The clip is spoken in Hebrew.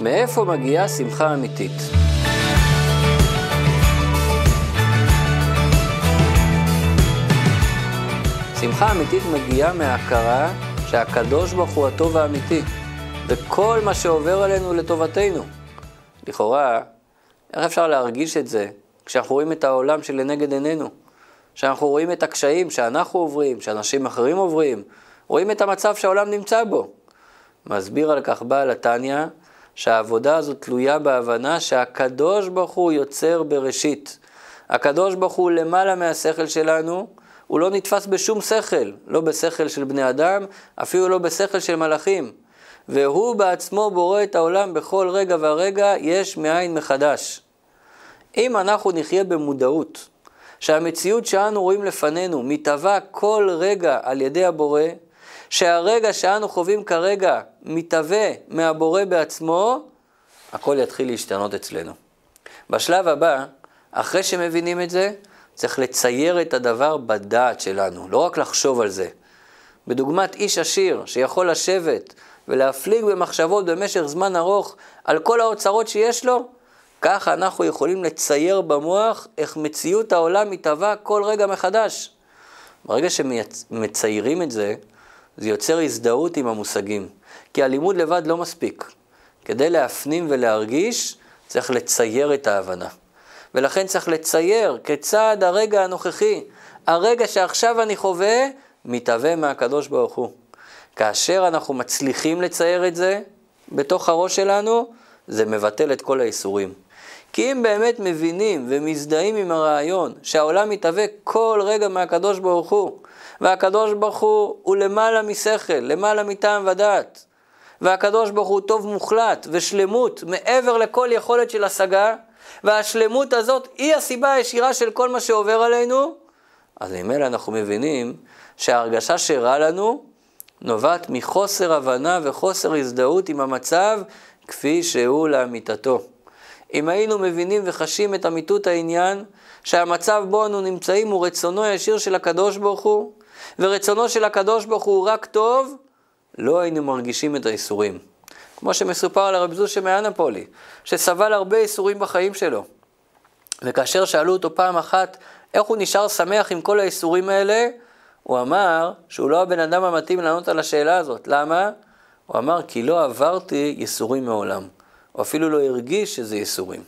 מאיפה מגיעה שמחה אמיתית? שמחה אמיתית מגיעה מההכרה שהקדוש ברוך הוא הטוב האמיתי, וכל מה שעובר עלינו לטובתנו. לכאורה, איך אפשר להרגיש את זה כשאנחנו רואים את העולם שלנגד עינינו? כשאנחנו רואים את הקשיים שאנחנו עוברים, שאנשים אחרים עוברים, רואים את המצב שהעולם נמצא בו. מסביר על כך בעל התניא, שהעבודה הזאת תלויה בהבנה שהקדוש ברוך הוא יוצר בראשית. הקדוש ברוך הוא למעלה מהשכל שלנו, הוא לא נתפס בשום שכל, לא בשכל של בני אדם, אפילו לא בשכל של מלאכים. והוא בעצמו בורא את העולם בכל רגע ורגע, יש מאין מחדש. אם אנחנו נחיה במודעות, שהמציאות שאנו רואים לפנינו מתהווה כל רגע על ידי הבורא, שהרגע שאנו חווים כרגע מתהווה מהבורא בעצמו, הכל יתחיל להשתנות אצלנו. בשלב הבא, אחרי שמבינים את זה, צריך לצייר את הדבר בדעת שלנו, לא רק לחשוב על זה. בדוגמת איש עשיר שיכול לשבת ולהפליג במחשבות במשך זמן ארוך על כל האוצרות שיש לו, ככה אנחנו יכולים לצייר במוח איך מציאות העולם מתהווה כל רגע מחדש. ברגע שמציירים את זה, זה יוצר הזדהות עם המושגים. כי הלימוד לבד לא מספיק. כדי להפנים ולהרגיש, צריך לצייר את ההבנה. ולכן צריך לצייר כיצד הרגע הנוכחי, הרגע שעכשיו אני חווה, מתהווה מהקדוש ברוך הוא. כאשר אנחנו מצליחים לצייר את זה בתוך הראש שלנו, זה מבטל את כל האיסורים. כי אם באמת מבינים ומזדהים עם הרעיון שהעולם מתהווה כל רגע מהקדוש ברוך הוא, והקדוש ברוך הוא הוא למעלה משכל, למעלה מטעם ודעת, והקדוש ברוך הוא טוב מוחלט ושלמות מעבר לכל יכולת של השגה, והשלמות הזאת היא הסיבה הישירה של כל מה שעובר עלינו, אז ממילא אנחנו מבינים שההרגשה שרע לנו נובעת מחוסר הבנה וחוסר הזדהות עם המצב כפי שהוא לאמיתתו. אם היינו מבינים וחשים את אמיתות העניין, שהמצב בו אנו נמצאים הוא רצונו הישיר של הקדוש ברוך הוא, ורצונו של הקדוש ברוך הוא רק טוב, לא היינו מרגישים את האיסורים. כמו שמסופר על הרב זושה מאנפולי, שסבל הרבה איסורים בחיים שלו. וכאשר שאלו אותו פעם אחת איך הוא נשאר שמח עם כל האיסורים האלה, הוא אמר שהוא לא הבן אדם המתאים לענות על השאלה הזאת. למה? הוא אמר כי לא עברתי ייסורים מעולם. הוא אפילו לא הרגיש שזה ייסורים.